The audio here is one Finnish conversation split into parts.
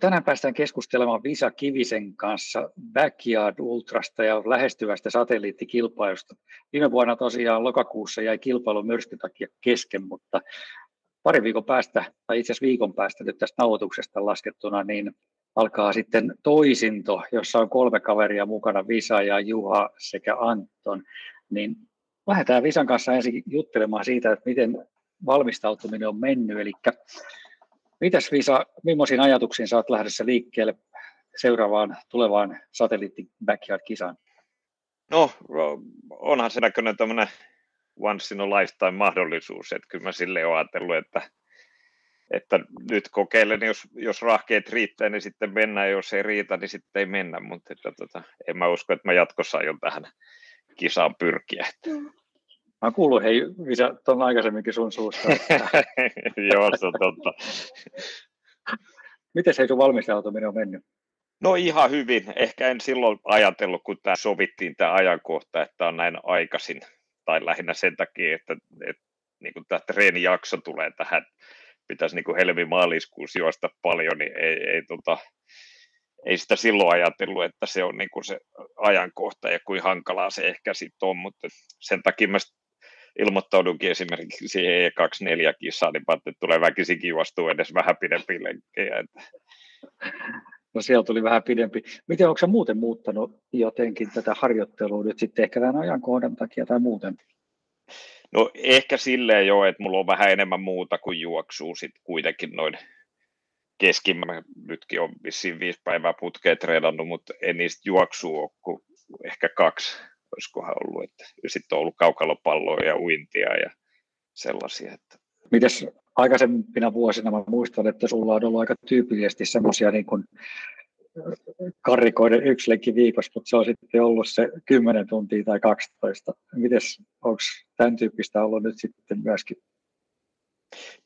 tänään päästään keskustelemaan Visa Kivisen kanssa Backyard Ultrasta ja lähestyvästä satelliittikilpailusta. Viime vuonna tosiaan lokakuussa jäi kilpailu myrskyn takia kesken, mutta pari viikon päästä, tai itse asiassa viikon päästä nyt tästä nauhoituksesta laskettuna, niin alkaa sitten toisinto, jossa on kolme kaveria mukana, Visa ja Juha sekä Anton. Niin lähdetään Visan kanssa ensin juttelemaan siitä, että miten valmistautuminen on mennyt. Eli Mitäs Visa, millaisiin ajatuksiin saat lähdössä liikkeelle seuraavaan tulevaan satelliitti Backyard-kisaan? No, onhan se näköinen tämmöinen once in a lifetime mahdollisuus, että kyllä mä sille olen ajatellut, että, että nyt kokeilen, jos, jos rahkeet riittää, niin sitten mennään, jos ei riitä, niin sitten ei mennä, mutta että, tota, en mä usko, että mä jatkossa aion tähän kisaan pyrkiä. Mä oon kuullut, hei Visa, tuon aikaisemminkin sun suusta. Joo, se on totta. Miten se sun valmistautuminen on mennyt? No ihan hyvin. Ehkä en silloin ajatellut, kun tämä sovittiin tämä ajankohta, että on näin aikaisin. Tai lähinnä sen takia, että, että niin kuin tämä treenijakso tulee tähän, pitäisi niin kuin helmi-maaliskuussa juosta paljon, niin ei, ei, tota, ei sitä silloin ajatellut, että se on niin kuin se ajankohta ja kuin hankalaa se ehkä sitten on, mutta sen takia mä ilmoittaudunkin esimerkiksi siihen E24-kissaan, niin että tulee väkisinkin juostua edes vähän pidempi lenkkejä. No siellä tuli vähän pidempi. Miten onko muuten muuttanut jotenkin tätä harjoittelua nyt sitten ehkä tämän ajankohdan takia tai muuten? No ehkä silleen jo, että mulla on vähän enemmän muuta kuin juoksuu sitten kuitenkin noin keskimmäinen. Nytkin on vissiin viisi päivää putkeen treenannut, mutta en niistä juoksua ole kuin ehkä kaksi olisikohan ollut, että sitten on ollut kaukalopalloa ja uintia ja sellaisia. Että. Mites aikaisempina vuosina mä muistan, että sulla on ollut aika tyypillisesti semmoisia niin kuin karikoiden yksi lenkki viikossa, mutta se on sitten ollut se 10 tuntia tai 12. Mites, onko tämän tyyppistä ollut nyt sitten myöskin?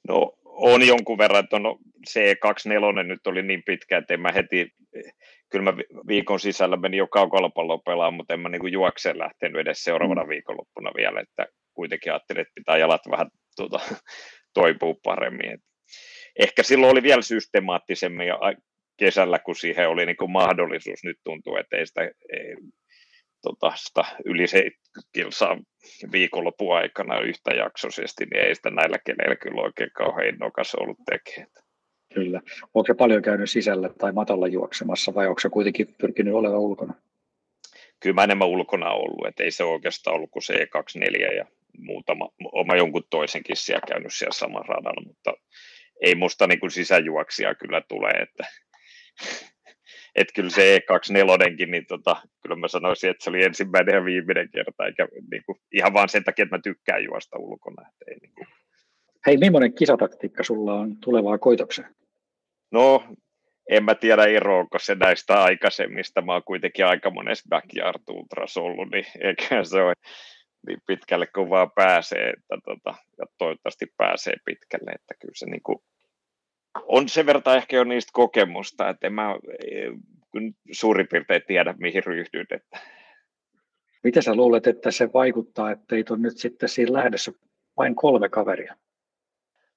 No on jonkun verran, että on C24 nyt oli niin pitkä, että en mä heti, kyllä mä viikon sisällä menin jo kaukalopalloa pelaamaan, mutta en mä niin juokseen lähtenyt edes seuraavana mm. viikonloppuna vielä, että kuitenkin ajattelin, että pitää jalat vähän tuota, toipua paremmin. Et ehkä silloin oli vielä systemaattisemmin ja kesällä, kun siihen oli niin kuin mahdollisuus. Nyt tuntuu, että ei sitä ei, tota, sitä yli 70 kilsaa viikonlopun aikana yhtäjaksoisesti, niin ei sitä näillä keneillä kyllä oikein kauhean innokas ollut tekemään. Kyllä. Onko se paljon käynyt sisällä tai matolla juoksemassa vai onko se kuitenkin pyrkinyt olemaan ulkona? Kyllä mä enemmän ulkona ollut, että ei se oikeastaan ollut kuin se E24 ja muutama, oma jonkun toisenkin siellä käynyt siellä saman radalla, mutta ei musta niin kuin sisäjuoksia kyllä tule, että että kyllä se E24, niin tota, kyllä mä sanoisin, että se oli ensimmäinen ja viimeinen kerta, eikä niin kuin, ihan vaan sen takia, että mä tykkään juosta ulkona. Että ei, niin kuin. Hei, millainen kisataktiikka sulla on tulevaa koitokseen? No, en mä tiedä eroako se näistä aikaisemmista. Mä oon kuitenkin aika monessa backyard ultras ollut, niin eikä se ole niin pitkälle kuin vaan pääsee, että tota, ja toivottavasti pääsee pitkälle, että kyllä se niin kuin, on sen verran ehkä jo niistä kokemusta, että en mä suurin piirtein tiedä, mihin ryhdyn. Että. Mitä sä luulet, että se vaikuttaa, että teitä on nyt sitten siinä lähdössä vain kolme kaveria?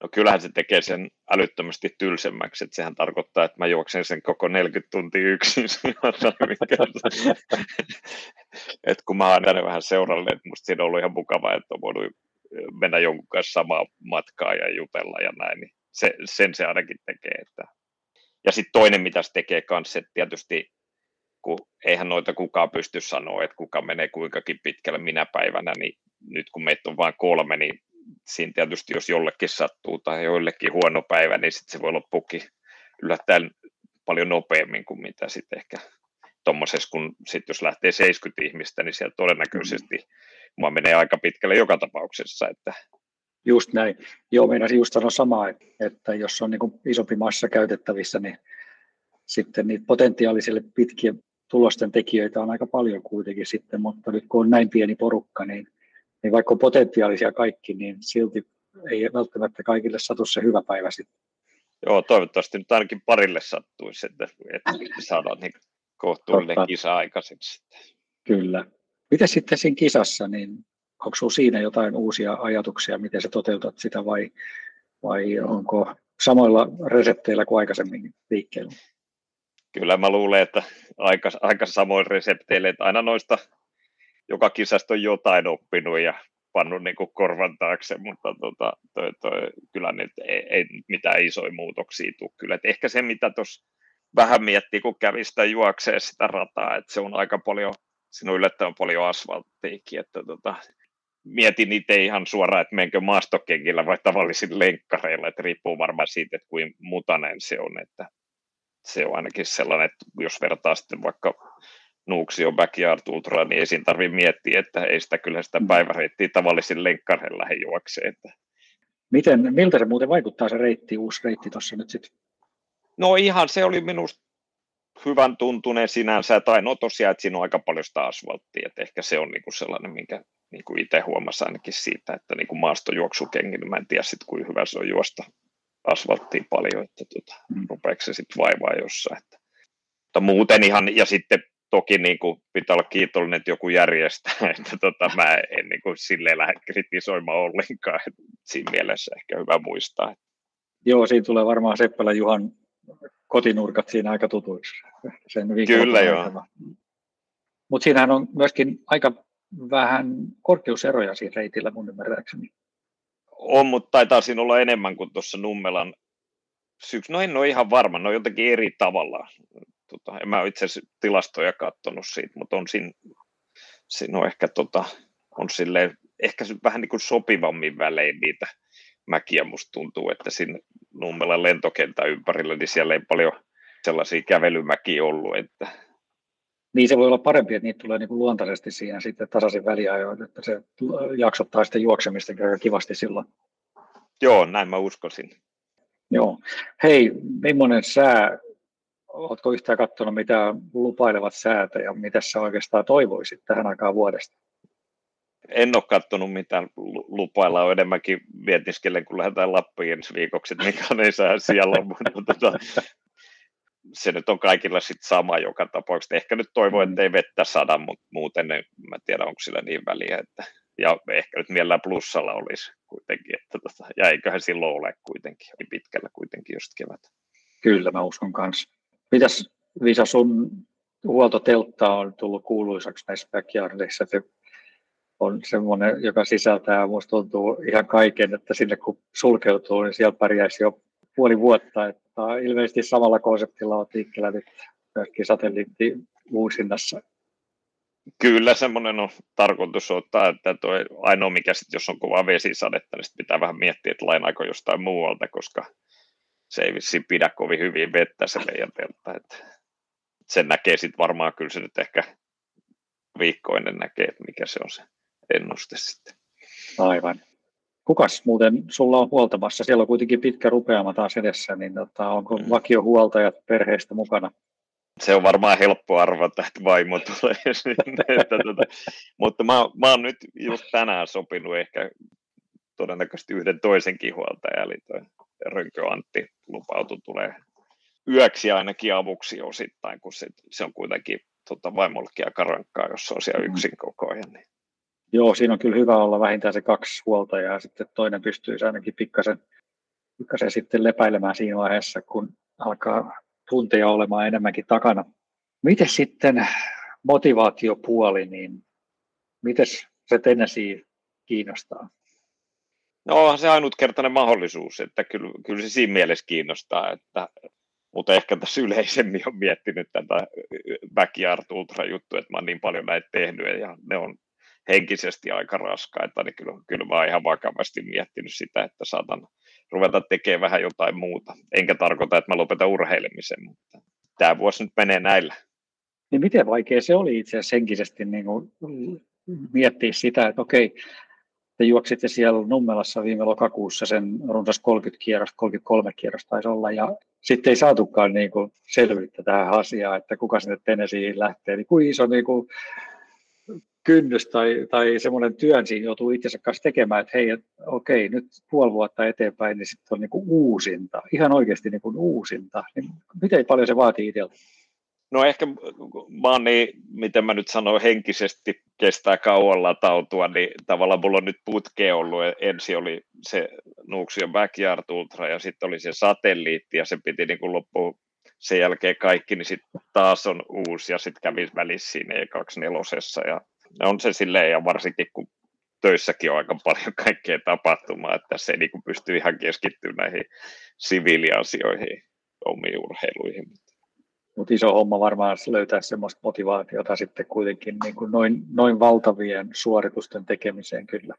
No kyllähän se tekee sen älyttömästi tylsemmäksi, että sehän tarkoittaa, että mä juoksen sen koko 40 tuntia yksin. et kun mä oon vähän seuralle, että musta siinä on ollut ihan mukavaa, että on voinut mennä jonkun kanssa samaa matkaa ja jutella ja näin, niin se, sen se ainakin tekee. Että. Ja sitten toinen, mitä se tekee kanssa, että tietysti kun eihän noita kukaan pysty sanoa, että kuka menee kuinkakin pitkälle minä päivänä, niin nyt kun meitä on vain kolme, niin siinä tietysti jos jollekin sattuu tai joillekin huono päivä, niin sitten se voi loppukin yllättäen paljon nopeammin kuin mitä sitten ehkä tuommoisessa, kun sit jos lähtee 70 ihmistä, niin siellä todennäköisesti mua menee aika pitkälle joka tapauksessa. Että... Just näin. Joo, meinasin just sanoa samaa, että, jos on niin isompi massa käytettävissä, niin sitten niitä potentiaalisille pitkien tulosten tekijöitä on aika paljon kuitenkin sitten, mutta nyt kun on näin pieni porukka, niin, niin vaikka on potentiaalisia kaikki, niin silti ei välttämättä kaikille satu se hyvä päivä sitten. Joo, toivottavasti nyt ainakin parille sattuisi, että, että saadaan niin kohtuullinen Totta. kisa aikaiseksi. Kyllä. Miten sitten siinä kisassa, niin onko sinulla siinä jotain uusia ajatuksia, miten sä toteutat sitä vai, vai onko samoilla resepteillä kuin aikaisemmin liikkeellä? Kyllä mä luulen, että aika, aika samoin resepteille, että aina noista joka kisasta on jotain oppinut ja pannut niin kuin korvan taakse, mutta tota, toi, toi, kyllä nyt ei, ei mitään isoja muutoksia tule. Kyllä. Et ehkä se, mitä tuossa vähän miettii, kun kävi sitä juoksee sitä rataa, että se on aika paljon, siinä on yllättävän paljon asfalttiikin, että tota, mietin itse ihan suoraan, että menkö maastokenkillä vai tavallisin lenkkareilla, että riippuu varmaan siitä, että kuin mutanen se on, että se on ainakin sellainen, että jos vertaa sitten vaikka Nuuksio Backyard Ultra, niin ei siinä tarvitse miettiä, että ei sitä kyllä sitä mm. päiväreittiä tavallisin lenkkareilla lähde juokseen. Että... Miten, miltä se muuten vaikuttaa se reitti, uusi reitti tuossa nyt sitten? No ihan se oli minusta hyvän tuntunen sinänsä, tai no tosiaan, että siinä on aika paljon sitä asfalttia, että ehkä se on niinku sellainen, minkä niinku itse huomasin ainakin siitä, että niinku maastojuoksukengin, niin mä en tiedä sitten, kuinka hyvä se on juosta asfalttia paljon, että tota, mm. rupeeko se sitten vaivaa jossain. Että. Mutta muuten ihan, ja sitten toki niin kuin pitää olla kiitollinen, että joku järjestää, että tota, mä en niin kuin silleen lähde kritisoimaan ollenkaan, että siinä mielessä ehkä hyvä muistaa. Joo, siinä tulee varmaan Seppälä Juhan kotinurkat siinä aika tutuiksi. Sen Kyllä joo. Mutta siinähän on myöskin aika vähän korkeuseroja siinä reitillä mun ymmärtääkseni. On, mutta taitaa siinä olla enemmän kuin tuossa Nummelan syksy. No en ole ihan varma, ne on jotenkin eri tavalla. Tota, en mä itse asiassa tilastoja katsonut siitä, mutta on siinä, siinä on ehkä, tota, on silleen, ehkä vähän niin kuin sopivammin välein niitä mäkiä musta tuntuu, että siinä Nummelan lentokentän ympärillä, niin siellä ei paljon sellaisia kävelymäkiä ollut. Että... Niin se voi olla parempi, että niitä tulee niin kuin luontaisesti siihen sitten tasaisin väliajoin, että se jaksottaa sitten juoksemista kivasti silloin. Joo, näin mä uskoisin. Joo. Hei, millainen sää Oletko yhtään katsonut, mitä lupailevat säät ja mitä sä oikeastaan toivoisit tähän aikaan vuodesta? En ole katsonut mitään lupailla, on enemmänkin mietiskellen, kun lähdetään Lappiin ensi viikoksi, että mikä on sää siellä on, mutta tota, se nyt on kaikilla sit sama joka tapauksessa. Ehkä nyt toivon, mm. että ei vettä sada, mutta muuten en mä tiedä, onko sillä niin väliä. Että, ja ehkä nyt mielellään plussalla olisi kuitenkin, että tota, ja eiköhän silloin ole kuitenkin, niin pitkällä kuitenkin just kevät. Kyllä, mä uskon kanssa. Mitäs Visa, sun huoltoteltta on tullut kuuluisaksi näissä backyardissa. Se on semmoinen, joka sisältää, minusta tuntuu ihan kaiken, että sinne kun sulkeutuu, niin siellä pärjäisi jo puoli vuotta. Että ilmeisesti samalla konseptilla on liikkeellä nyt myöskin satelliitti uusinnassa. Kyllä semmoinen on tarkoitus ottaa, että tuo ainoa mikä sitten, jos on kova vesisadetta, niin pitää vähän miettiä, että lainaako jostain muualta, koska se ei vissiin pidä kovin hyvin vettä se meidän teltta. Että sen näkee sitten varmaan kyllä se nyt ehkä viikkoinen näkee, että mikä se on se ennuste sitten. Aivan. Kukas muuten sulla on huoltamassa? Siellä on kuitenkin pitkä rupeama taas edessä, niin tota, onko mm. vakiohuoltajat perheestä mukana? Se on varmaan helppo arvata, että vaimo tulee sinne. että, tota, mutta mä, mä oon nyt just tänään sopinut ehkä todennäköisesti yhden toisenkin huoltajan, eli toi Rönkö Antti lupautui tulee yöksi ainakin avuksi osittain, kun se, se on kuitenkin tota, vaimollekin aika rankkaa, jos se on siellä mm. yksin koko ajan. Niin. Joo, siinä on kyllä hyvä olla vähintään se kaksi huoltajaa ja sitten toinen pystyy ainakin pikkasen, pikkasen sitten lepäilemään siinä vaiheessa, kun alkaa tunteja olemaan enemmänkin takana. Miten sitten motivaatiopuoli, niin miten se Tennessee kiinnostaa? No onhan se ainutkertainen mahdollisuus, että kyllä, kyllä se siinä mielessä kiinnostaa, että, mutta ehkä tässä yleisemmin on miettinyt tätä backyard ultra juttu, että mä oon niin paljon näitä tehnyt ja ne on henkisesti aika raskaita, niin kyllä, kyllä mä oon ihan vakavasti miettinyt sitä, että saatan ruveta tekemään vähän jotain muuta. Enkä tarkoita, että mä lopetan urheilemisen, mutta tämä vuosi nyt menee näillä. Niin miten vaikea se oli itse asiassa henkisesti niin kuin miettiä sitä, että okei, te juoksitte siellä Nummelassa viime lokakuussa sen runsas 30 kierrosta, 33 kierrosta taisi olla, ja sitten ei saatukaan niin kuin selvyyttä tähän asiaan, että kuka sinne Tennesseeiin lähtee, niin kuin iso niin kuin kynnys tai, tai semmoinen työn siinä joutuu itsensä kanssa tekemään, että hei, okei, nyt puoli vuotta eteenpäin, niin sitten on niin kuin uusinta, ihan oikeasti niin kuin uusinta. Niin miten paljon se vaatii itseltä? No ehkä mä oon niin, miten mä nyt sanon, henkisesti kestää kauan latautua, niin tavallaan mulla on nyt putke ollut. Ensi oli se Nuuksion Backyard Ultra ja sitten oli se satelliitti ja se piti niin kuin loppuun sen jälkeen kaikki, niin sitten taas on uusi ja sitten kävisi välissä siinä E24 ja on se silleen ja varsinkin kun töissäkin on aika paljon kaikkea tapahtumaa, että se niin pystyy ihan keskittymään näihin siviiliasioihin, omiin urheiluihin. Mutta iso homma varmaan löytää semmoista motivaatiota sitten kuitenkin niin kuin noin, noin valtavien suoritusten tekemiseen kyllä.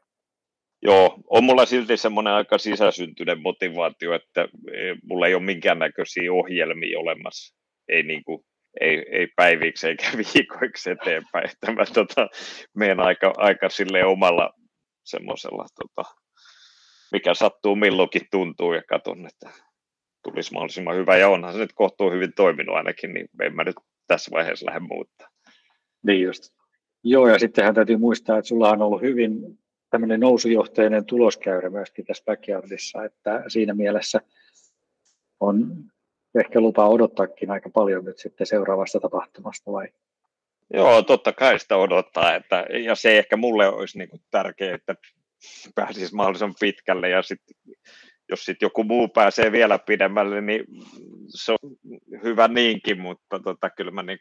Joo, on mulla silti semmoinen aika sisäsyntyinen motivaatio, että e, mulla ei ole minkäännäköisiä ohjelmia olemassa. Ei, niin kuin, ei, ei päiviksi eikä viikoiksi eteenpäin. Että mä tota, menen aika, aika sille omalla semmoisella, tota, mikä sattuu milloinkin tuntuu ja katson, että tulisi mahdollisimman hyvä, ja onhan se nyt kohtuu hyvin toiminut ainakin, niin en mä nyt tässä vaiheessa lähde muuttaa. Niin just. Joo, ja sittenhän täytyy muistaa, että sulla on ollut hyvin tämmöinen nousujohteinen tuloskäyrä myöskin tässä backyardissa, että siinä mielessä on ehkä lupa odottaakin aika paljon nyt sitten seuraavasta tapahtumasta vai? Joo, totta kai sitä odottaa, että, ja se ehkä mulle olisi niin kuin tärkeää, että pääsisi mahdollisimman pitkälle ja sitten jos sitten joku muu pääsee vielä pidemmälle, niin se on hyvä niinkin, mutta tota, kyllä mä niin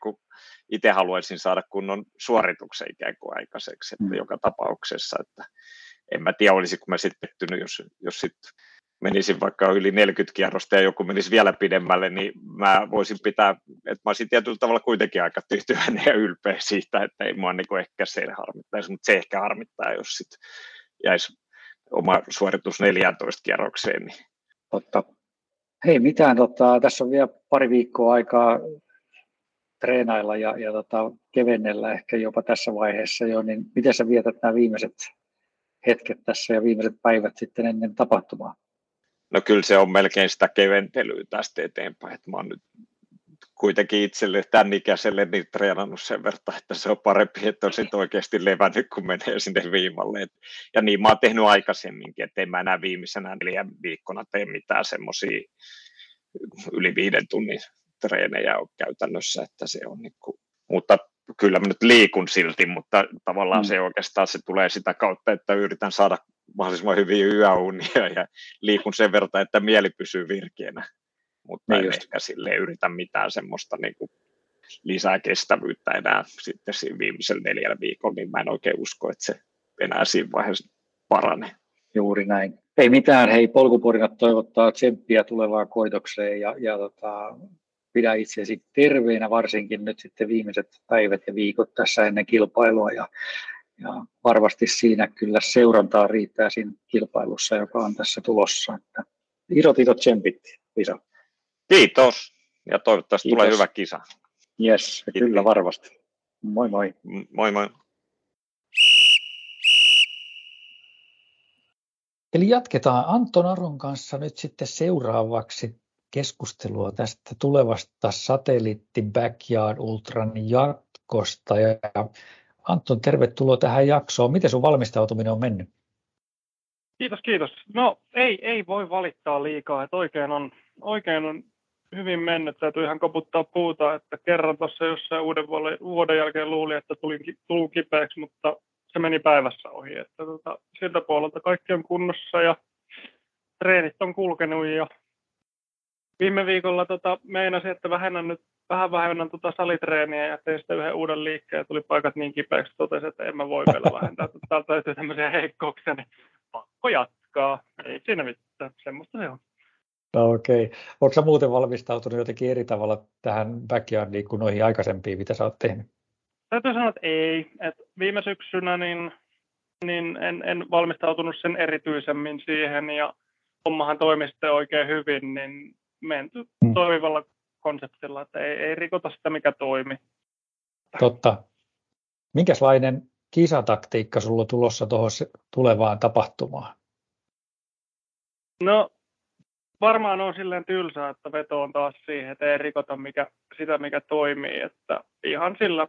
itse haluaisin saada kunnon suorituksen ikään kuin aikaiseksi, että mm. joka tapauksessa, että en mä tiedä, olisiko mä sitten pettynyt, jos, jos sitten menisin vaikka yli 40 kierrosta ja joku menisi vielä pidemmälle, niin mä voisin pitää, että mä olisin tietyllä tavalla kuitenkin aika tyytyväinen ja ylpeä siitä, että ei mua niin ehkä se harmittaisi, mutta se ehkä harmittaa, jos sitten jäisi oma suoritus 14 kierrokseen. Niin. Totta. Hei, mitään, tota, tässä on vielä pari viikkoa aikaa treenailla ja, ja tota, kevennellä ehkä jopa tässä vaiheessa jo, niin miten sä vietät nämä viimeiset hetket tässä ja viimeiset päivät sitten ennen tapahtumaa? No kyllä se on melkein sitä keventelyä tästä eteenpäin, että mä oon nyt kuitenkin itselle tämän ikäiselle niin treenannut sen verran, että se on parempi, että on sitten oikeasti levännyt, kun menee sinne viimalle. ja niin mä oon tehnyt aikaisemminkin, että en mä enää viimeisenä neljän viikkona tee mitään semmoisia yli viiden tunnin treenejä ole käytännössä, että se on niin kuin, mutta kyllä mä nyt liikun silti, mutta tavallaan mm. se oikeastaan se tulee sitä kautta, että yritän saada mahdollisimman hyviä yöunia ja liikun sen verran, että mieli pysyy virkeänä mutta niin en just. ehkä sille yritä mitään semmoista niin kuin lisää kestävyyttä enää sitten siinä viimeisellä neljällä viikolla, niin mä en oikein usko, että se enää siinä vaiheessa paranee. Juuri näin. Ei mitään, hei polkuporinat toivottaa tsemppiä tulevaan koitokseen ja, ja tota, pidä itseäsi terveenä varsinkin nyt sitten viimeiset päivät ja viikot tässä ennen kilpailua ja, ja varmasti siinä kyllä seurantaa riittää siinä kilpailussa, joka on tässä tulossa. Että isot isot tsempit, Lisa. Kiitos ja toivottavasti Kiitos. tulee hyvä kisa. Yes, kyllä varmasti. Moi moi. Moi moi. Eli jatketaan Anton Aron kanssa nyt sitten seuraavaksi keskustelua tästä tulevasta satelliitti Backyard Ultran jatkosta. Ja Anton, tervetuloa tähän jaksoon. Miten sun valmistautuminen on mennyt? Kiitos, kiitos. No ei, ei voi valittaa liikaa, että oikein on, oikein on hyvin mennyt. Täytyy ihan koputtaa puuta, että kerran tuossa jossain uuden vuoden jälkeen luuli, että tulin, tulin kipeäksi, mutta se meni päivässä ohi. Että tota, siltä puolelta kaikki on kunnossa ja treenit on kulkenut ja viime viikolla tota, meinasin, että vähennän nyt vähän vähemmän tota salitreeniä ja tein sitten yhden uuden liikkeen ja tuli paikat niin kipeäksi, että totesin, että en mä voi vielä vähentää. Täältä löytyy tämmöisiä heikkouksia, niin pakko jatkaa. Ei siinä mitään, semmoista se on. No okei. Okay. Onko muuten valmistautunut jotenkin eri tavalla tähän backyardiin kuin noihin aikaisempiin, mitä sä oot tehnyt? Täytyy sanoa, että ei. Et viime syksynä niin, niin en, en valmistautunut sen erityisemmin siihen ja hommahan toimi sitten oikein hyvin, niin menty hmm. toimivalla konseptilla, että ei, ei rikota sitä, mikä toimi. Totta. Minkälainen kisataktiikka sulla tulossa tuohon tulevaan tapahtumaan? No varmaan on silleen tylsää, että veto on taas siihen, että ei rikota mikä, sitä, mikä toimii. Että ihan sillä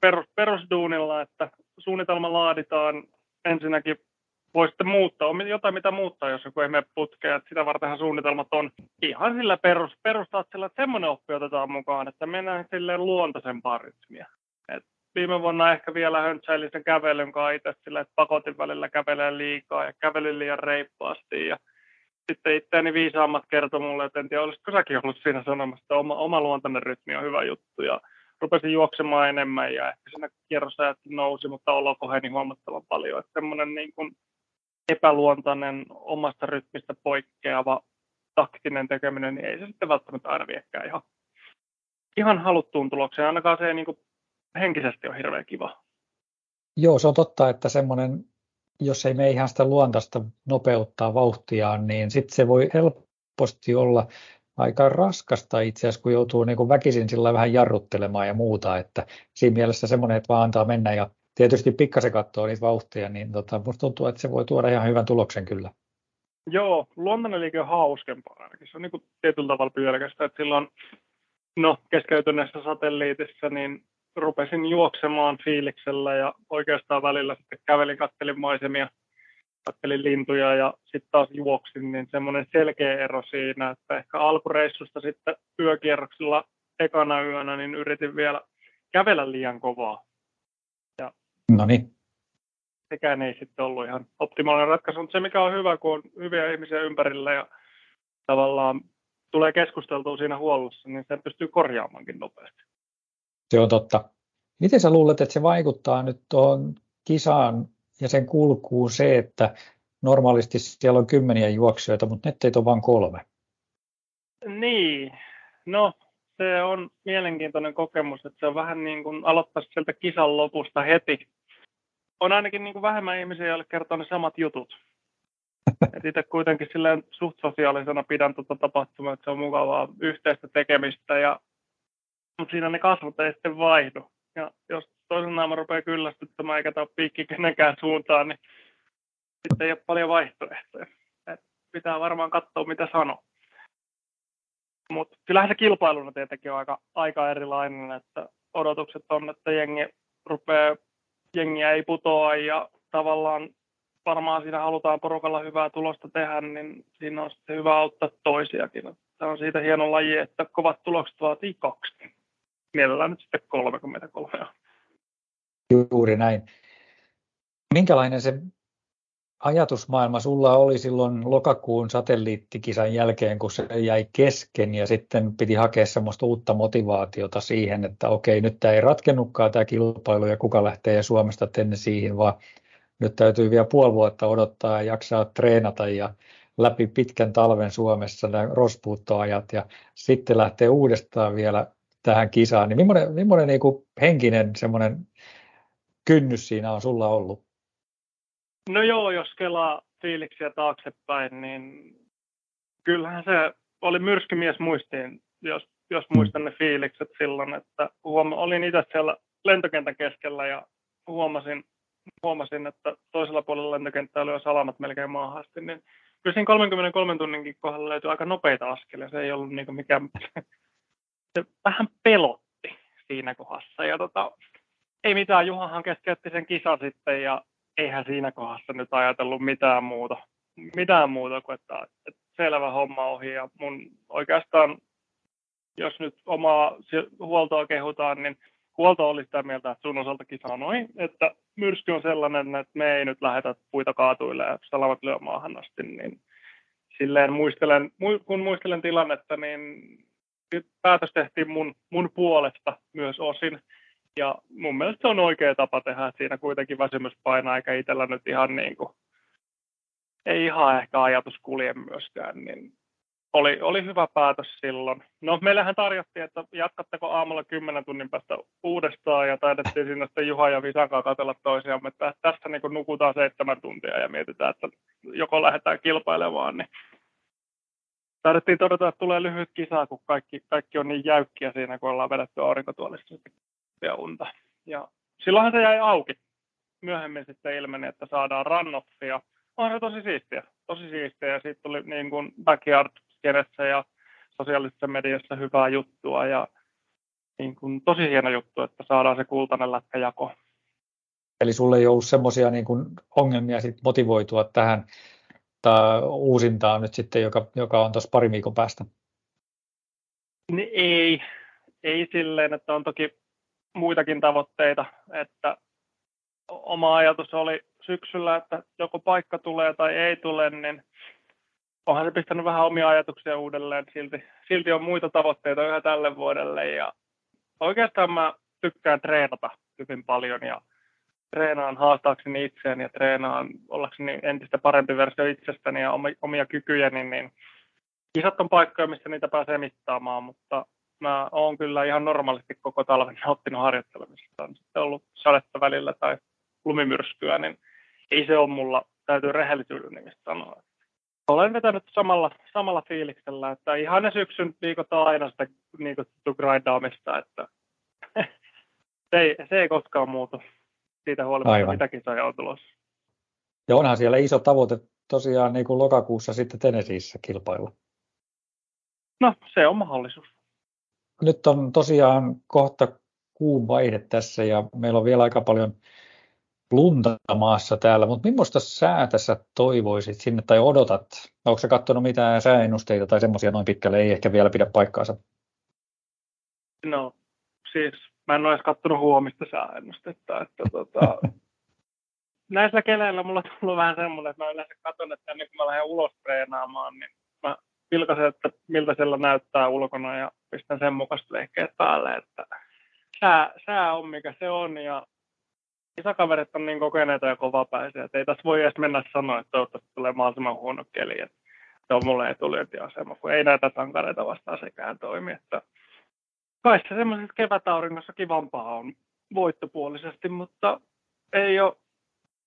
perus, perusduunilla, että suunnitelma laaditaan ensinnäkin voi sitten muuttaa, on jotain mitä muuttaa, jos joku ei mene putkeen, että sitä vartenhan suunnitelmat on ihan sillä perus, perustatsella, että semmoinen oppi otetaan mukaan, että mennään silleen luontaisempaa rytmiä. Et viime vuonna ehkä vielä höntsäilin sen kävelyn kanssa itse sillä, että pakotin välillä kävelee liikaa ja kävelin liian reippaasti ja sitten itseäni viisaammat kertoi mulle, että en tiedä, olisiko säkin ollut siinä sanomassa, että oma, oma luontainen rytmi on hyvä juttu ja rupesin juoksemaan enemmän ja ehkä siinä kierrosajat nousi, mutta olo koheni huomattavan paljon. Että semmoinen niin kuin epäluontainen, omasta rytmistä poikkeava taktinen tekeminen, niin ei se sitten välttämättä aina viekään ihan, ihan haluttuun tulokseen. Ainakaan se ei niin kuin henkisesti ole hirveän kiva. Joo, se on totta, että semmoinen, jos ei me ihan sitä luontaista nopeuttaa vauhtiaan, niin sitten se voi helposti olla aika raskasta itse asiassa, kun joutuu niin kuin väkisin sillä vähän jarruttelemaan ja muuta, että siinä mielessä semmoinen, että vaan antaa mennä ja tietysti pikkasen katsoo niitä vauhtia, niin tota, musta tuntuu, että se voi tuoda ihan hyvän tuloksen kyllä. Joo, luontainen liike on hauskempaa ainakin. Se on niin tietyllä tavalla pyöräkästä, että silloin no, keskeytyneessä satelliitissa niin rupesin juoksemaan fiiliksellä ja oikeastaan välillä sitten kävelin, kattelin maisemia, kattelin lintuja ja sitten taas juoksin, niin semmoinen selkeä ero siinä, että ehkä alkureissusta sitten yökierroksilla ekana yönä niin yritin vielä kävellä liian kovaa No niin. Sekään ei sitten ollut ihan optimaalinen ratkaisu, mutta se mikä on hyvä, kun on hyviä ihmisiä ympärillä ja tavallaan tulee keskusteltua siinä huollossa, niin se pystyy korjaamaankin nopeasti. Se on totta. Miten sä luulet, että se vaikuttaa nyt tuohon kisaan ja sen kulkuun se, että normaalisti siellä on kymmeniä juoksijoita, mutta nyt on vain kolme? Niin, no se on mielenkiintoinen kokemus, että se on vähän niin kuin aloittaa sieltä kisan lopusta heti. On ainakin niin kuin vähemmän ihmisiä, joille kertoo ne samat jutut. Et itse kuitenkin silleen suht sosiaalisena pidän tuota tapahtumaa, että se on mukavaa yhteistä tekemistä, ja, mutta siinä ne kasvot ei sitten vaihdu. Ja jos toisen naama rupeaa kyllästyttämään eikä tämä piikki kenenkään suuntaan, niin sitten ei ole paljon vaihtoehtoja. Et pitää varmaan katsoa, mitä sanoo. Mutta kyllähän se kilpailuna tietenkin on aika, aika erilainen, että odotukset on, että jengi rupeaa, jengiä ei putoa ja tavallaan varmaan siinä halutaan porukalla hyvää tulosta tehdä, niin siinä on sitten hyvä auttaa toisiakin. Tämä on siitä hieno laji, että kovat tulokset vaatii kaksi. Mielellään nyt sitten 33. Juuri näin. Minkälainen se ajatusmaailma sulla oli silloin lokakuun satelliittikisan jälkeen, kun se jäi kesken ja sitten piti hakea semmoista uutta motivaatiota siihen, että okei, nyt tämä ei ratkennutkaan tämä kilpailu ja kuka lähtee Suomesta tänne siihen, vaan nyt täytyy vielä puoli vuotta odottaa ja jaksaa treenata ja läpi pitkän talven Suomessa nämä rospuuttoajat ja sitten lähtee uudestaan vielä tähän kisaan, niin millainen, millainen niin kuin henkinen semmoinen kynnys siinä on sulla ollut? No joo, jos kelaa fiiliksiä taaksepäin, niin kyllähän se oli myrskymies muistiin, jos, jos muistan ne fiilikset silloin, että huoma, olin itse siellä lentokentän keskellä ja huomasin, huomasin, että toisella puolella lentokenttää oli jo salamat melkein maahan asti, niin kyllä siinä 33 tunninkin kohdalla löytyi aika nopeita askelia. Se ei ollut niin mikään, se vähän pelotti siinä kohdassa. Ja tota, ei mitään, Juhahan keskeytti sen kisan sitten ja eihän siinä kohdassa nyt ajatellut mitään muuta, mitään muuta kuin, että, että selvä homma ohi. Ja mun oikeastaan, jos nyt omaa huoltoa kehutaan, niin huolto oli sitä mieltä, että sun osaltakin sanoi, että myrsky on sellainen, että me ei nyt lähetä puita kaatuille ja salamat lyö maahan asti, niin silleen muistelen, kun muistelen tilannetta, niin päätös tehtiin mun, mun puolesta myös osin. Ja mun mielestä se on oikea tapa tehdä, että siinä kuitenkin väsymys painaa, eikä itsellä nyt ihan niin kuin, ei ihan ehkä ajatus kulje myöskään, niin oli, oli hyvä päätös silloin. No meillähän tarjottiin, että jatkatteko aamulla 10 tunnin päästä uudestaan ja taidettiin sinne sitten Juha ja Visan kanssa katsella toisiaan, että tässä niin nukutaan seitsemän tuntia ja mietitään, että joko lähdetään kilpailemaan, niin taidettiin todeta, että tulee lyhyt kisa, kun kaikki, kaikki on niin jäykkiä siinä, kun ollaan vedetty aurinkotuolissa ja unta. Ja silloinhan se jäi auki. myöhemmin sitten ilmeni, että saadaan rannoffia. On se tosi siistiä, tosi siistiä ja siitä tuli niin kuin backyard ja sosiaalisessa mediassa hyvää juttua ja niin kuin tosi hieno juttu, että saadaan se kultainen lätkäjako. Eli sulle ei ollut semmoisia niin ongelmia sit motivoitua tähän uusintaan nyt sitten, joka, joka on tuossa pari viikon päästä? Niin ei, ei silleen, että on toki muitakin tavoitteita, että oma ajatus oli syksyllä, että joko paikka tulee tai ei tule, niin onhan se pistänyt vähän omia ajatuksia uudelleen. Silti, silti on muita tavoitteita yhä tälle vuodelle ja oikeastaan mä tykkään treenata hyvin paljon ja treenaan haastaakseni itseäni ja treenaan ollakseni entistä parempi versio itsestäni ja omia kykyjäni, niin kisat on paikkoja, missä niitä pääsee mittaamaan, mutta mä oon kyllä ihan normaalisti koko talven nauttinut harjoittelemisesta. On sitten ollut sadetta välillä tai lumimyrskyä, niin ei se ole mulla, täytyy rehellisyyden nimistä sanoa. Olen vetänyt samalla, samalla fiiliksellä, että ihan ne syksyn viikot on aina sitä niin grindaamista, että se ei, se ei koskaan muutu siitä huolimatta, Aivan. mitä kisoja on tulossa. Ja onhan siellä iso tavoite tosiaan niin kuin lokakuussa sitten Tenesiissä kilpailla. No, se on mahdollisuus. Nyt on tosiaan kohta kuun vaihde tässä ja meillä on vielä aika paljon lunta maassa täällä, mutta millaista sää tässä toivoisit sinne tai odotat? Onko se katsonut mitään sääennusteita tai semmoisia noin pitkälle, ei ehkä vielä pidä paikkaansa? No, siis mä en ole edes katsonut huomista sääennustetta, että tota, näillä keleillä mulla on tullut vähän semmoinen, että mä yleensä katson, että ennen kuin mä lähden ulos treenaamaan, niin vilkaisen, että miltä siellä näyttää ulkona ja pistän sen mukaista leikkeet päälle, että sää, sää on mikä se on ja isäkaverit on niin kokeneita ja kovapäisiä, että ei tässä voi edes mennä sanoa, että toivottavasti tulee mahdollisimman huono keli, että se on mulle etulyöntiasema, kun ei näitä sankareita vastaan sekään toimi, että kai se semmoisessa kevätauringossa kivampaa on voittopuolisesti, mutta ei ole,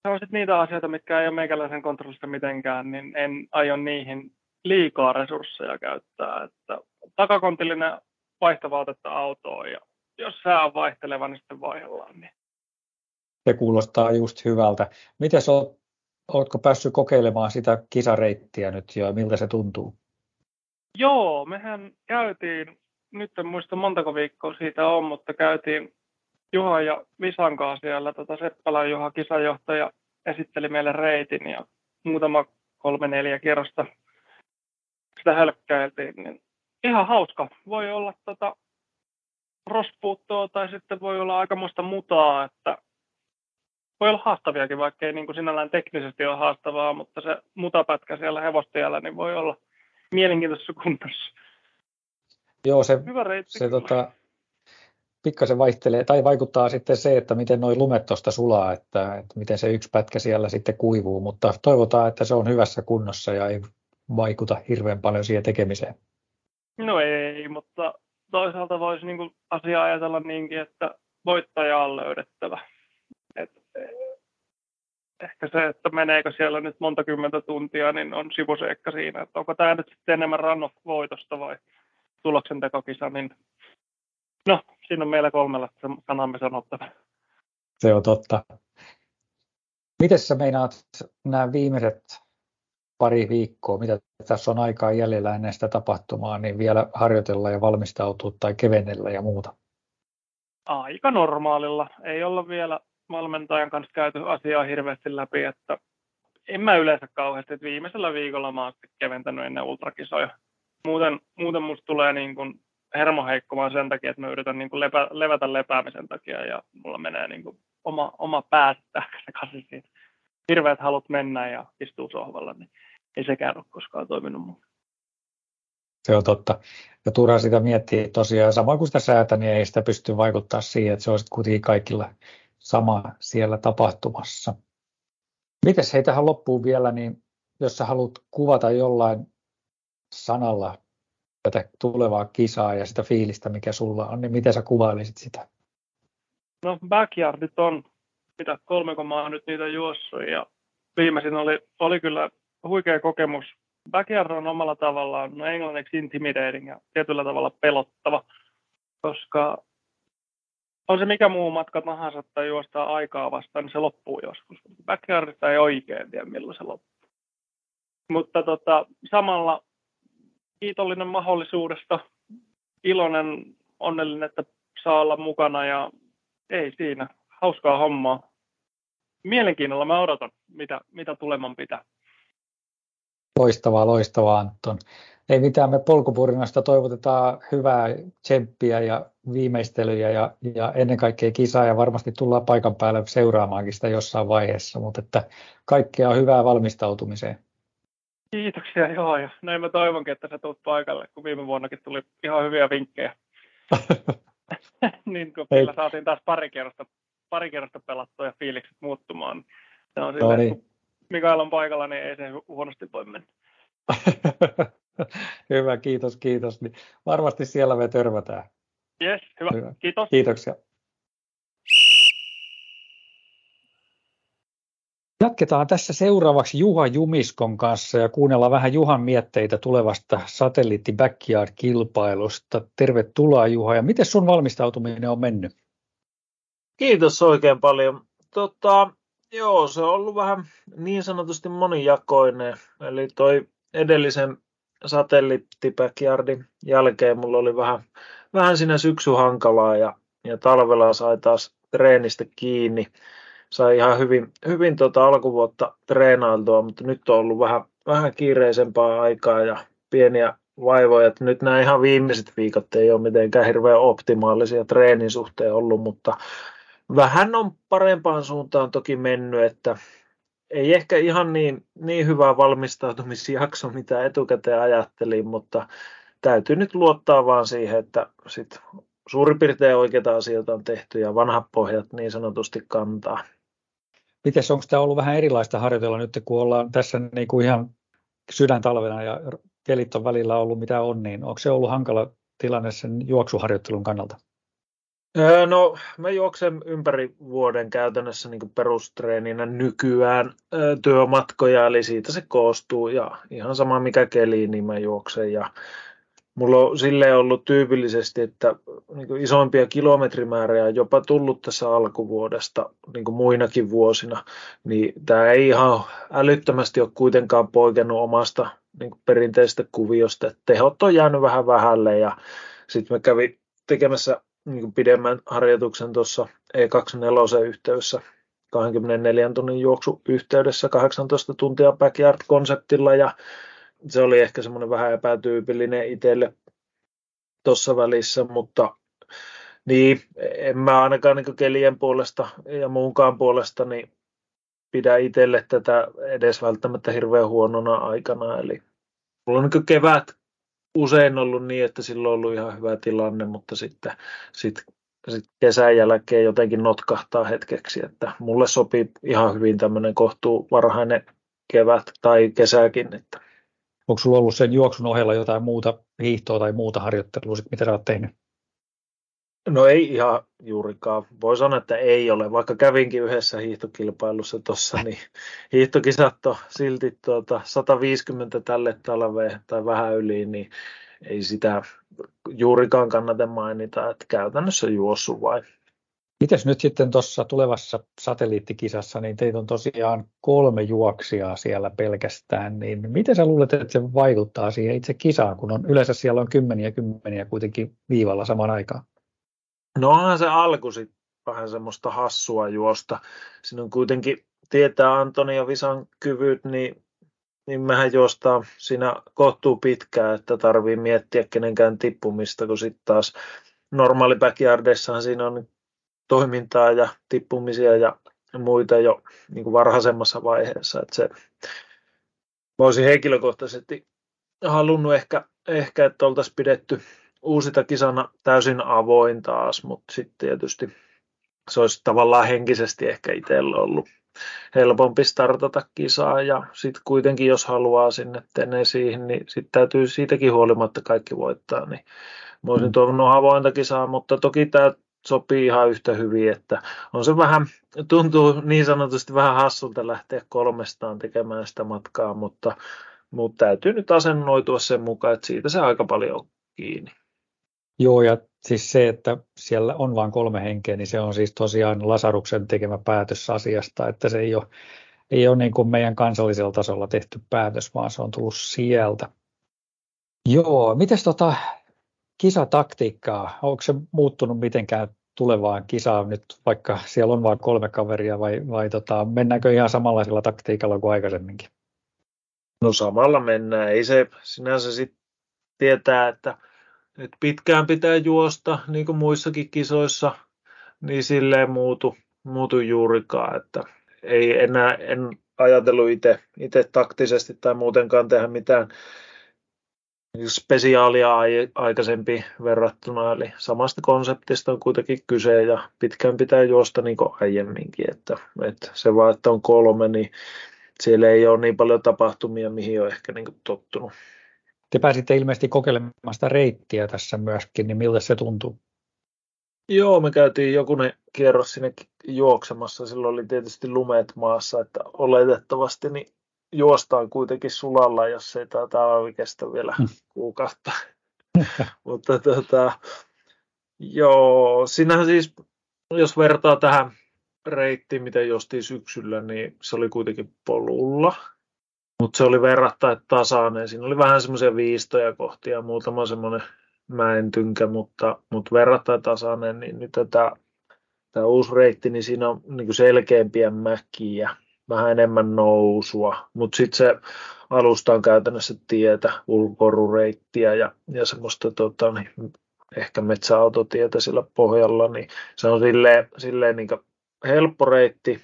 se on sitten niitä asioita, mitkä ei ole meikäläisen kontrollista mitenkään, niin en aio niihin liikaa resursseja käyttää, että takakontillinen vaihtovaatetta autoon ja jos sää on vaihteleva, niin sitten vaihdellaan. Niin. Se kuulostaa just hyvältä. Miten olet, oletko päässyt kokeilemaan sitä kisareittiä nyt ja miltä se tuntuu? Joo, mehän käytiin nyt en muista montako viikkoa siitä on, mutta käytiin Juha ja Visan kanssa siellä. Tota Seppälän Juha kisajohtaja esitteli meille reitin ja muutama kolme neljä kierrosta sitä hölkkäiltiin. Niin ihan hauska. Voi olla tota rospuuttoa tai sitten voi olla aikamoista mutaa, että voi olla haastaviakin, vaikka ei niin kuin sinällään teknisesti ole haastavaa, mutta se mutapätkä siellä hevostiellä niin voi olla mielenkiintoisessa kunnossa. Joo, se, se tota, pikkasen vaihtelee, tai vaikuttaa sitten se, että miten noin lumet tuosta sulaa, että, että miten se yksi pätkä siellä sitten kuivuu, mutta toivotaan, että se on hyvässä kunnossa ja ei vaikuta hirveän paljon siihen tekemiseen. No ei, mutta toisaalta voisi niin asiaa ajatella niinkin, että voittaja on löydettävä. Et, ehkä se, että meneekö siellä nyt monta kymmentä tuntia, niin on sivuseikka siinä, että onko tämä nyt sitten enemmän runoff voitosta vai tuloksen tekokisa, niin no, siinä on meillä kolmella sanamme sanottava. Se on totta. Miten sä meinaat nämä viimeiset pari viikkoa, mitä tässä on aikaa jäljellä ennen sitä tapahtumaa, niin vielä harjoitella ja valmistautua tai kevennellä ja muuta? Aika normaalilla. Ei olla vielä valmentajan kanssa käyty asiaa hirveästi läpi, että en mä yleensä kauheasti, että viimeisellä viikolla mä oon keventänyt ennen ultrakisoja muuten, muuten musta tulee niin kuin hermo heikkomaan sen takia, että mä yritän niin kuin lepä, levätä lepäämisen takia ja mulla menee niin kuin oma, oma pää sekaisin siitä. Hirveät halut mennä ja istuu sohvalla, niin ei sekään ole koskaan toiminut mun. Se on totta. Ja turha sitä miettiä tosiaan, samoin kuin sitä säätä, niin ei sitä pysty vaikuttaa siihen, että se olisi kuitenkin kaikilla sama siellä tapahtumassa. Mites hei tähän loppuun vielä, niin jos sä haluat kuvata jollain sanalla tätä tulevaa kisaa ja sitä fiilistä, mikä sulla on, niin miten sä kuvailisit sitä? No backyardit on, mitä kolme kun mä oon nyt niitä juossut ja viimeisin oli, oli kyllä huikea kokemus. Backyard on omalla tavallaan, no englanniksi intimidating ja tietyllä tavalla pelottava, koska on se mikä muu matka tahansa tai juostaa aikaa vastaan, niin se loppuu joskus. Backyardista ei oikein tiedä, milloin se loppuu. Mutta tota, samalla kiitollinen mahdollisuudesta, iloinen, onnellinen, että saa olla mukana ja ei siinä. Hauskaa hommaa. Mielenkiinnolla mä odotan, mitä, mitä tuleman pitää. Loistavaa, loistavaa Anton. Ei mitään, me polkupurinasta toivotetaan hyvää tsemppiä ja viimeistelyjä ja, ja ennen kaikkea kisaa ja varmasti tullaan paikan päälle seuraamaankin sitä jossain vaiheessa, mutta että kaikkea hyvää valmistautumiseen. Kiitoksia, joo, ja näin mä toivonkin, että sä tulet paikalle, kun viime vuonnakin tuli ihan hyviä vinkkejä. niin kun saatiin taas pari kerrosta, pari kerrosta pelattua ja fiilikset muuttumaan. Se on no silleen, niin. Mikael on paikalla, niin ei se huonosti voi mennä. hyvä, kiitos, kiitos. Niin varmasti siellä me törmätään. Yes, hyvä. hyvä. Kiitos. Kiitoksia. Jatketaan tässä seuraavaksi Juha Jumiskon kanssa ja kuunnellaan vähän Juhan mietteitä tulevasta satelliitti Backyard-kilpailusta. Tervetuloa Juha ja miten sun valmistautuminen on mennyt? Kiitos oikein paljon. Tota, joo, se on ollut vähän niin sanotusti monijakoinen. Eli toi edellisen satelliitti Backyardin jälkeen mulla oli vähän, vähän siinä syksy hankalaa ja, ja talvella sai taas treenistä kiinni sai ihan hyvin, hyvin tota alkuvuotta treenailtua, mutta nyt on ollut vähän, vähän kiireisempää aikaa ja pieniä vaivoja. Että nyt nämä ihan viimeiset viikot ei ole mitenkään hirveän optimaalisia treenin suhteen ollut, mutta vähän on parempaan suuntaan toki mennyt, että ei ehkä ihan niin, niin hyvä valmistautumisjakso, mitä etukäteen ajattelin, mutta täytyy nyt luottaa vaan siihen, että sit suurin piirtein oikeita asioita on tehty ja vanhat pohjat niin sanotusti kantaa. Miten onko tämä ollut vähän erilaista harjoitella nyt, kun ollaan tässä niin kuin ihan sydäntalvena ja kelit on välillä ollut mitä on, niin onko se ollut hankala tilanne sen juoksuharjoittelun kannalta? No, mä juoksen ympäri vuoden käytännössä niin perustreeninä nykyään työmatkoja, eli siitä se koostuu ja ihan sama mikä keli, niin mä juoksen ja Mulla on silleen ollut tyypillisesti, että niin isoimpia kilometrimääriä on jopa tullut tässä alkuvuodesta niin muinakin vuosina, niin tämä ei ihan älyttömästi ole kuitenkaan poikennut omasta niin perinteisestä kuviosta. Että tehot on jäänyt vähän vähälle ja sitten mä kävin tekemässä niin pidemmän harjoituksen tuossa E24 yhteydessä 24 tunnin juoksu yhteydessä 18 tuntia backyard-konseptilla ja se oli ehkä semmoinen vähän epätyypillinen itselle tuossa välissä, mutta niin, en mä ainakaan niin kelien puolesta ja muunkaan puolesta niin pidä itselle tätä edes välttämättä hirveän huonona aikana. Eli mulla on niin kevät usein ollut niin, että silloin on ollut ihan hyvä tilanne, mutta sitten sit, sit kesän jälkeen jotenkin notkahtaa hetkeksi, että mulle sopii ihan hyvin tämmöinen kohtuu varhainen kevät tai kesäkin, että Onko sulla ollut sen juoksun ohella jotain muuta hiihtoa tai muuta harjoittelua, sit, mitä sä oot tehnyt? No ei ihan juurikaan. Voi sanoa, että ei ole. Vaikka kävinkin yhdessä hiihtokilpailussa tuossa, niin hiihtokisat on silti tuota 150 tälle talveen tai vähän yli, niin ei sitä juurikaan kannata mainita, että käytännössä juossu vain. Mites nyt sitten tuossa tulevassa satelliittikisassa, niin teitä on tosiaan kolme juoksijaa siellä pelkästään, niin miten sä luulet, että se vaikuttaa siihen itse kisaan, kun on, yleensä siellä on kymmeniä kymmeniä kuitenkin viivalla saman aikaan? No onhan se alku sitten vähän semmoista hassua juosta. Siinä on kuitenkin, tietää Antoni ja Visan kyvyt, niin, niin mehän juostaan siinä kohtuu pitkään, että tarvii miettiä kenenkään tippumista, kun sitten taas normaali backyardissahan siinä on toimintaa ja tippumisia ja muita jo niin kuin varhaisemmassa vaiheessa. Että se, mä olisin henkilökohtaisesti halunnut ehkä, ehkä että oltaisiin pidetty uusita kisana täysin avoin taas, mutta sitten tietysti se olisi tavallaan henkisesti ehkä itsellä ollut helpompi startata kisaa ja sitten kuitenkin jos haluaa sinne siihen, niin sitten täytyy siitäkin huolimatta kaikki voittaa, niin mä olisin toivonut avointa kisaa, mutta toki tämä sopii ihan yhtä hyvin, että on se vähän, tuntuu niin sanotusti vähän hassulta lähteä kolmestaan tekemään sitä matkaa, mutta, mutta täytyy nyt asennoitua sen mukaan, että siitä se aika paljon on kiinni. Joo, ja siis se, että siellä on vain kolme henkeä, niin se on siis tosiaan Lasaruksen tekemä päätös asiasta, että se ei ole, ei ole niin kuin meidän kansallisella tasolla tehty päätös, vaan se on tullut sieltä. Joo, miten tota kisataktiikkaa, onko se muuttunut mitenkään tulevaan kisaan nyt, vaikka siellä on vain kolme kaveria, vai, vai tota, mennäänkö ihan samanlaisella taktiikalla kuin aikaisemminkin? No samalla mennään. Ei se sinänsä sitten tietää, että, että pitkään pitää juosta, niin kuin muissakin kisoissa, niin silleen muutu, muutu juurikaan. Että ei enää, en ajatellut itse taktisesti tai muutenkaan tehdä mitään spesiaalia aikaisempi verrattuna, eli samasta konseptista on kuitenkin kyse ja pitkään pitää juosta niin kuin aiemminkin, että, että se vaan, että on kolme, niin siellä ei ole niin paljon tapahtumia, mihin on ehkä niin kuin tottunut. Te pääsitte ilmeisesti kokeilemaan sitä reittiä tässä myöskin, niin miltä se tuntuu? Joo, me käytiin jokunen kierros sinne juoksemassa. Silloin oli tietysti lumeet maassa, että oletettavasti niin juostaan kuitenkin sulalla, jos ei tämä talvi kestä vielä hmm. kuukautta. Mutta tota, joo, sinähän siis, jos vertaa tähän reittiin, mitä jostiin syksyllä, niin se oli kuitenkin polulla. Mutta se oli verrattain tasainen. Siinä oli vähän semmoisia viistoja kohtia, muutama semmoinen mäen tynkä, mutta, mutta verrattain tasainen, niin nyt tätä, tämä uusi reitti, niin siinä on niin selkeämpiä mäkiä vähän enemmän nousua, mutta sitten se alusta on käytännössä tietä, ulkorureittiä ja, ja semmoista tota, niin, ehkä metsäautotietä sillä pohjalla, niin se on silleen, silleen niin helppo reitti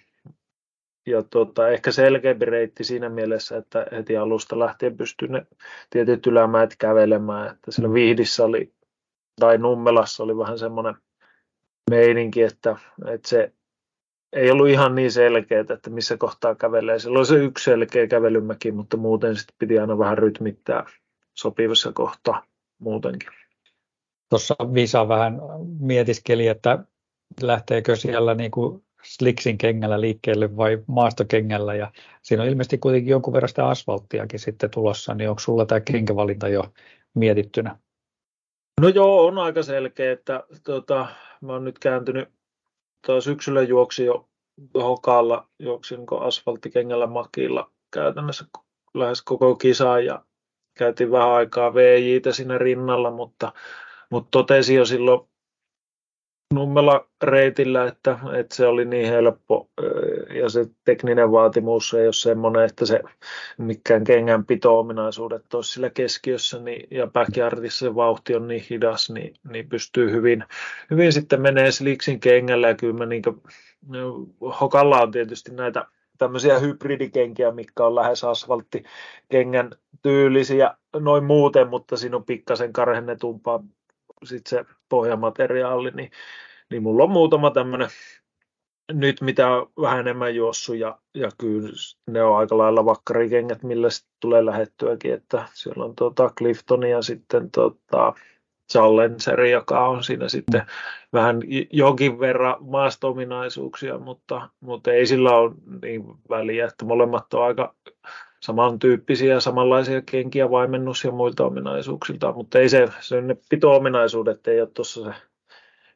ja tota, ehkä selkeämpi reitti siinä mielessä, että heti alusta lähtien pystyy ne tietyt ylämäet kävelemään, että sillä Vihdissä oli, tai Nummelassa oli vähän semmoinen meininki, että, että se ei ollut ihan niin selkeä, että missä kohtaa kävelee. Silloin oli se yksi selkeä kävelymäki, mutta muuten sitten piti aina vähän rytmittää sopivassa kohtaa muutenkin. Tuossa Visa vähän mietiskeli, että lähteekö siellä niin kuin sliksin kengällä liikkeelle vai maastokengällä ja siinä on ilmeisesti kuitenkin jonkun verran sitä asfalttiakin sitten tulossa, niin onko sulla tämä kenkävalinta jo mietittynä? No joo, on aika selkeä, että tota, mä oon nyt kääntynyt tuo syksyllä juoksi jo Hokalla, juoksin niin asfalttikengällä makilla käytännössä lähes koko kisa ja käytiin vähän aikaa VJtä siinä rinnalla, mutta, mutta totesin jo silloin Nummela reitillä, että, että, se oli niin helppo ja se tekninen vaatimus ei ole semmoinen, että se mikään kengän pito-ominaisuudet olisi sillä keskiössä niin, ja backyardissa se vauhti on niin hidas, niin, niin pystyy hyvin, hyvin sitten menee sliksin kengällä ja kyllä mä niin kuin, Hokalla on tietysti näitä tämmöisiä hybridikenkiä, mitkä on lähes asfalttikengän tyylisiä noin muuten, mutta siinä on pikkasen karhennetumpaa sit se pohjamateriaali, niin, niin mulla on muutama tämmöinen nyt mitä vähän enemmän juossut ja, ja kyllä ne on aika lailla vakkarikengät, millä tulee lähettyäkin, että siellä on tuota Clifton ja sitten tuota Challengeri, joka on siinä sitten vähän jonkin verran maasto-ominaisuuksia, mutta, mutta ei sillä ole niin väliä, että molemmat on aika samantyyppisiä, samanlaisia kenkiä vaimennus- ja muilta ominaisuuksilta, mutta ei se, se ne pito-ominaisuudet ei ole tuossa se,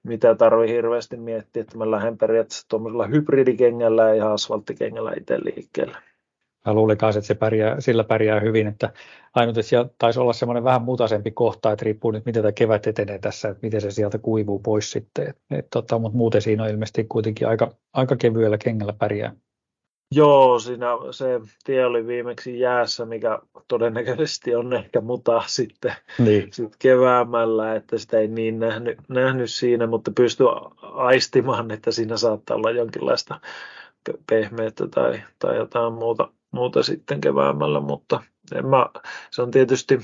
mitä tarvii hirveästi miettiä, että mä lähden periaatteessa tuommoisella hybridikengällä ja asfalttikengällä itse liikkeelle. Mä luulin kanssa, että se pärjää, sillä pärjää hyvin, että ainut, että siellä taisi olla semmoinen vähän mutaisempi kohta, että riippuu nyt, miten tämä kevät etenee tässä, että miten se sieltä kuivuu pois sitten. Et, et, tota, mutta muuten siinä on ilmeisesti kuitenkin aika, aika kevyellä kengällä pärjää. Joo, siinä se tie oli viimeksi jäässä, mikä todennäköisesti on ehkä muta sitten niin. sit keväämällä, että sitä ei niin nähnyt, nähnyt siinä, mutta pystyy aistimaan, että siinä saattaa olla jonkinlaista pehmeyttä tai, tai jotain muuta, muuta sitten keväämällä, mutta en mä, se on tietysti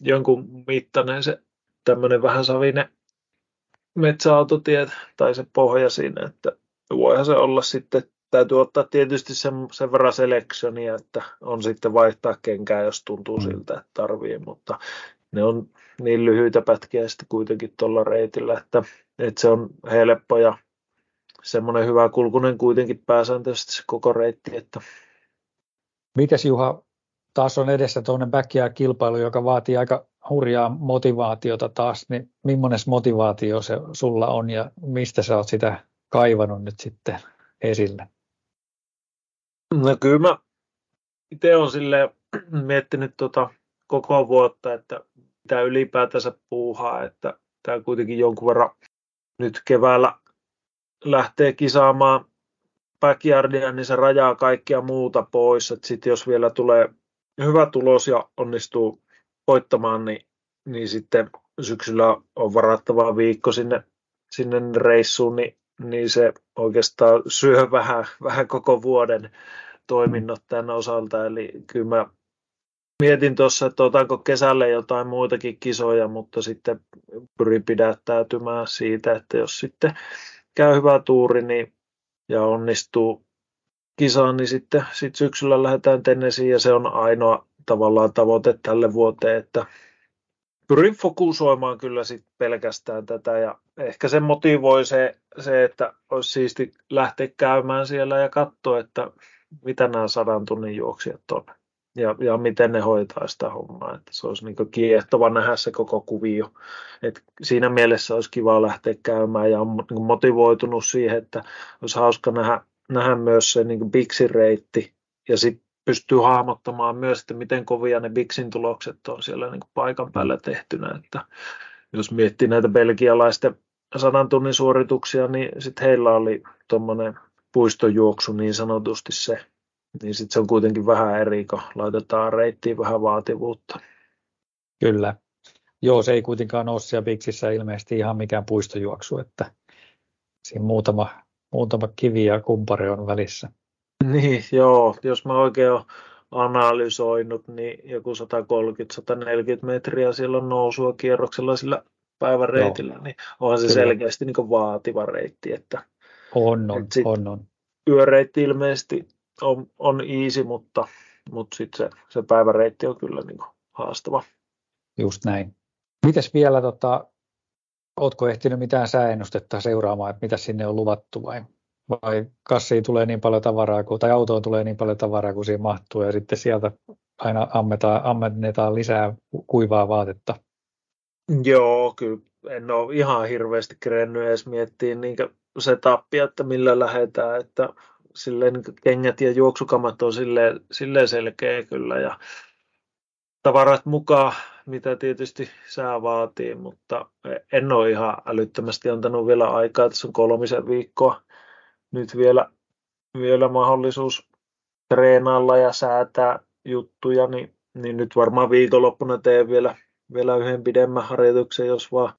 jonkun mittainen se tämmöinen vähän savinen metsäautotie tai se pohja siinä, että voihan se olla sitten täytyy ottaa tietysti sen, sen verran selektionia, että on sitten vaihtaa kenkää, jos tuntuu mm. siltä, että tarvii, mutta ne on niin lyhyitä pätkiä sitten kuitenkin tuolla reitillä, että, että se on helppo ja semmoinen hyvä kulkunen kuitenkin pääsääntöisesti se koko reitti. Että... Mites Juha, taas on edessä tuonne backyard-kilpailu, joka vaatii aika, hurjaa motivaatiota taas, niin millainen motivaatio se sulla on ja mistä sä oot sitä kaivannut nyt sitten esille? No kyllä mä itse olen sille miettinyt tota koko vuotta, että mitä ylipäätänsä puuhaa, että tämä kuitenkin jonkun verran nyt keväällä lähtee kisaamaan backyardia, niin se rajaa kaikkia muuta pois. Sitten jos vielä tulee hyvä tulos ja onnistuu voittamaan, niin, niin sitten syksyllä on varattava viikko sinne, sinne reissuun, niin, niin se oikeastaan syö vähän, vähän koko vuoden toiminnot tämän osalta. Eli kyllä mä mietin tuossa, että otanko kesälle jotain muitakin kisoja, mutta sitten pyrin pidättäytymään siitä, että jos sitten käy hyvä tuuri niin, ja onnistuu kisaan, niin sitten sit syksyllä lähdetään Tennesiin ja se on ainoa tavallaan tavoite tälle vuoteen, että pyrin fokusoimaan kyllä sit pelkästään tätä ja ehkä se motivoi se, se, että olisi siisti lähteä käymään siellä ja katsoa, että mitä nämä sadan tunnin juoksijat on ja, ja miten ne hoitaa sitä hommaa. Että se olisi niin kiehtova nähdä se koko kuvio. Et siinä mielessä olisi kiva lähteä käymään ja on niin motivoitunut siihen, että olisi hauska nähdä, nähdä myös se niin Bixin reitti ja sitten pystyy hahmottamaan myös, että miten kovia ne Bixin tulokset on siellä niin paikan päällä tehtynä. Että jos miettii näitä belgialaisten sadan tunnin suorituksia, niin sitten heillä oli tuommoinen puistojuoksu niin sanotusti se, niin sitten se on kuitenkin vähän eri, kun laitetaan reittiin vähän vaativuutta. Kyllä. Joo, se ei kuitenkaan ole siellä Bixissä ilmeisesti ihan mikään puistojuoksu, että siinä muutama, muutama kivi ja kumpari on välissä. Niin, joo. Jos mä oikein olen analysoinut, niin joku 130-140 metriä siellä on nousua kierroksella sillä päivän reitillä, niin onhan se Kyllä. selkeästi niin vaativa reitti. Että, on, on, on, on. Yöreitti ilmeisesti on, on easy, mutta, mutta sitten se, se päiväreitti on kyllä niin haastava. Just näin. Mites vielä, tota, ootko ehtinyt mitään sääennustetta seuraamaan, että mitä sinne on luvattu vai, vai kassiin tulee niin paljon tavaraa, kuin, tai autoon tulee niin paljon tavaraa kuin siihen mahtuu ja sitten sieltä aina ammetaan, ammennetaan lisää kuivaa vaatetta? Joo, kyllä. En ole ihan hirveästi kerennyt edes miettiä niin se tappia, että millä lähdetään, että silleen niin kengät ja juoksukamat on silleen, silleen selkeä kyllä. Ja tavarat mukaan, mitä tietysti sää vaatii, mutta en ole ihan älyttömästi antanut vielä aikaa, tässä on kolmisen viikkoa nyt vielä, vielä mahdollisuus treenailla ja säätää juttuja, niin, niin nyt varmaan viikonloppuna teen vielä, vielä yhden pidemmän harjoituksen, jos vaan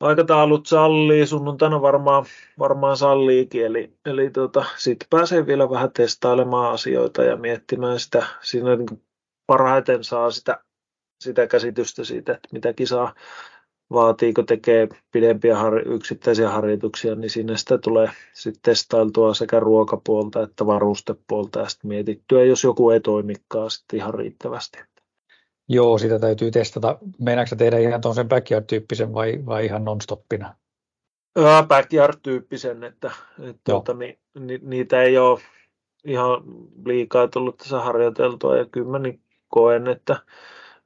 aikataulut sallii, sunnuntaina varmaan, varmaan salliikin, eli, eli tota, sitten pääsee vielä vähän testailemaan asioita ja miettimään sitä, siinä niin parhaiten saa sitä, sitä käsitystä siitä, että mitä kisaa vaatiiko tekee pidempiä har- yksittäisiä harjoituksia, niin sinne sitä tulee sitten testailtua sekä ruokapuolta että varustepuolta ja sitten mietittyä, jos joku ei toimikaan sitten ihan riittävästi. Joo, sitä täytyy testata. Meinaatko tehdä ihan tuon backyard-tyyppisen vai, vai ihan non-stoppina? Backyard-tyyppisen, että, että tuota, ni, ni, niitä ei ole ihan liikaa tullut tässä harjoiteltua ja kyllä mä niin koen, että,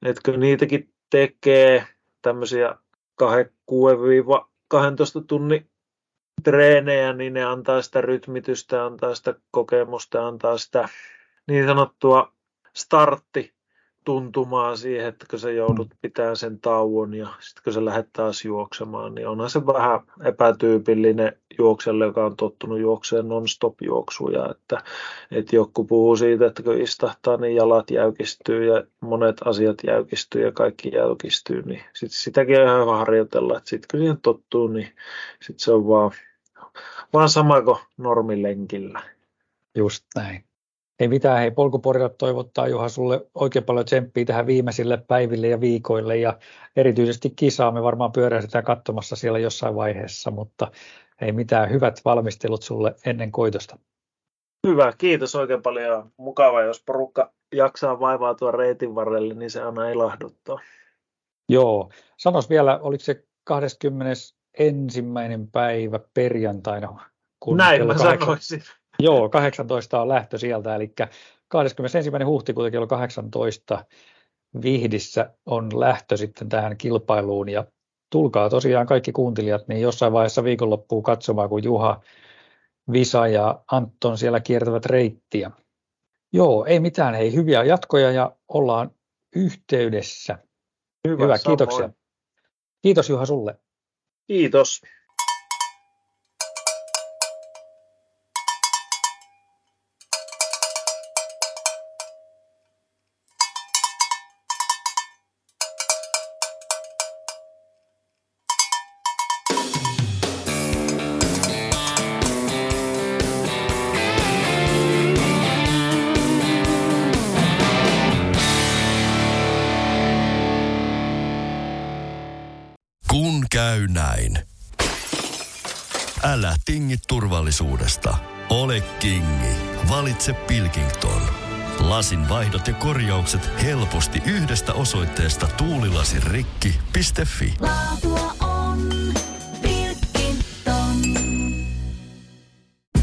että kyllä niitäkin tekee tämmöisiä 6-12 tunnin treenejä, niin ne antaa sitä rytmitystä, antaa sitä kokemusta, antaa sitä niin sanottua startti tuntumaan siihen, että kun sä joudut pitämään sen tauon ja sitten kun sä lähdet taas juoksemaan, niin onhan se vähän epätyypillinen juokselle, joka on tottunut juokseen non-stop juoksuja, että, että joku puhuu siitä, että kun istahtaa, niin jalat jäykistyy ja monet asiat jäykistyy ja kaikki jäykistyy, niin sit sitäkin on ihan harjoitella, että sitten kun siihen tottuu, niin sitten se on vaan, vaan sama kuin normilenkillä. Just näin. Ei mitään, hei polkuporilla toivottaa Juha sulle oikein paljon tsemppiä tähän viimeisille päiville ja viikoille ja erityisesti kisaa me varmaan pyöräistetään katsomassa siellä jossain vaiheessa, mutta ei mitään, hyvät valmistelut sulle ennen koitosta. Hyvä, kiitos oikein paljon. Mukava, jos porukka jaksaa vaivautua reitin varrelle, niin se aina ilahduttaa. Joo, sanos vielä, oliko se 21. päivä perjantaina? Kun Näin mä 8... sanoisin. Joo, 18 on lähtö sieltä, eli 21. huhtikuuta kello 18 Vihdissä on lähtö sitten tähän kilpailuun ja tulkaa tosiaan kaikki kuuntelijat niin jossain vaiheessa viikonloppua katsomaan, kun Juha, Visa ja Anton siellä kiertävät reittiä. Joo, ei mitään, hei hyviä jatkoja ja ollaan yhteydessä. Hyvä, Hyvä kiitoksia. Kiitos Juha sulle. Kiitos. Kingi. Valitse Pilkington. Lasin vaihdot ja korjaukset helposti yhdestä osoitteesta tuulilasirikki.fi. Laatua on Pilkington.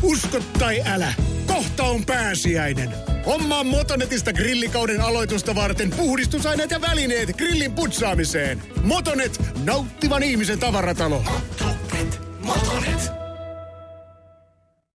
Usko tai älä, kohta on pääsiäinen. Hommaa Motonetista grillikauden aloitusta varten puhdistusaineet ja välineet grillin putsaamiseen. Motonet, nauttivan ihmisen tavaratalo.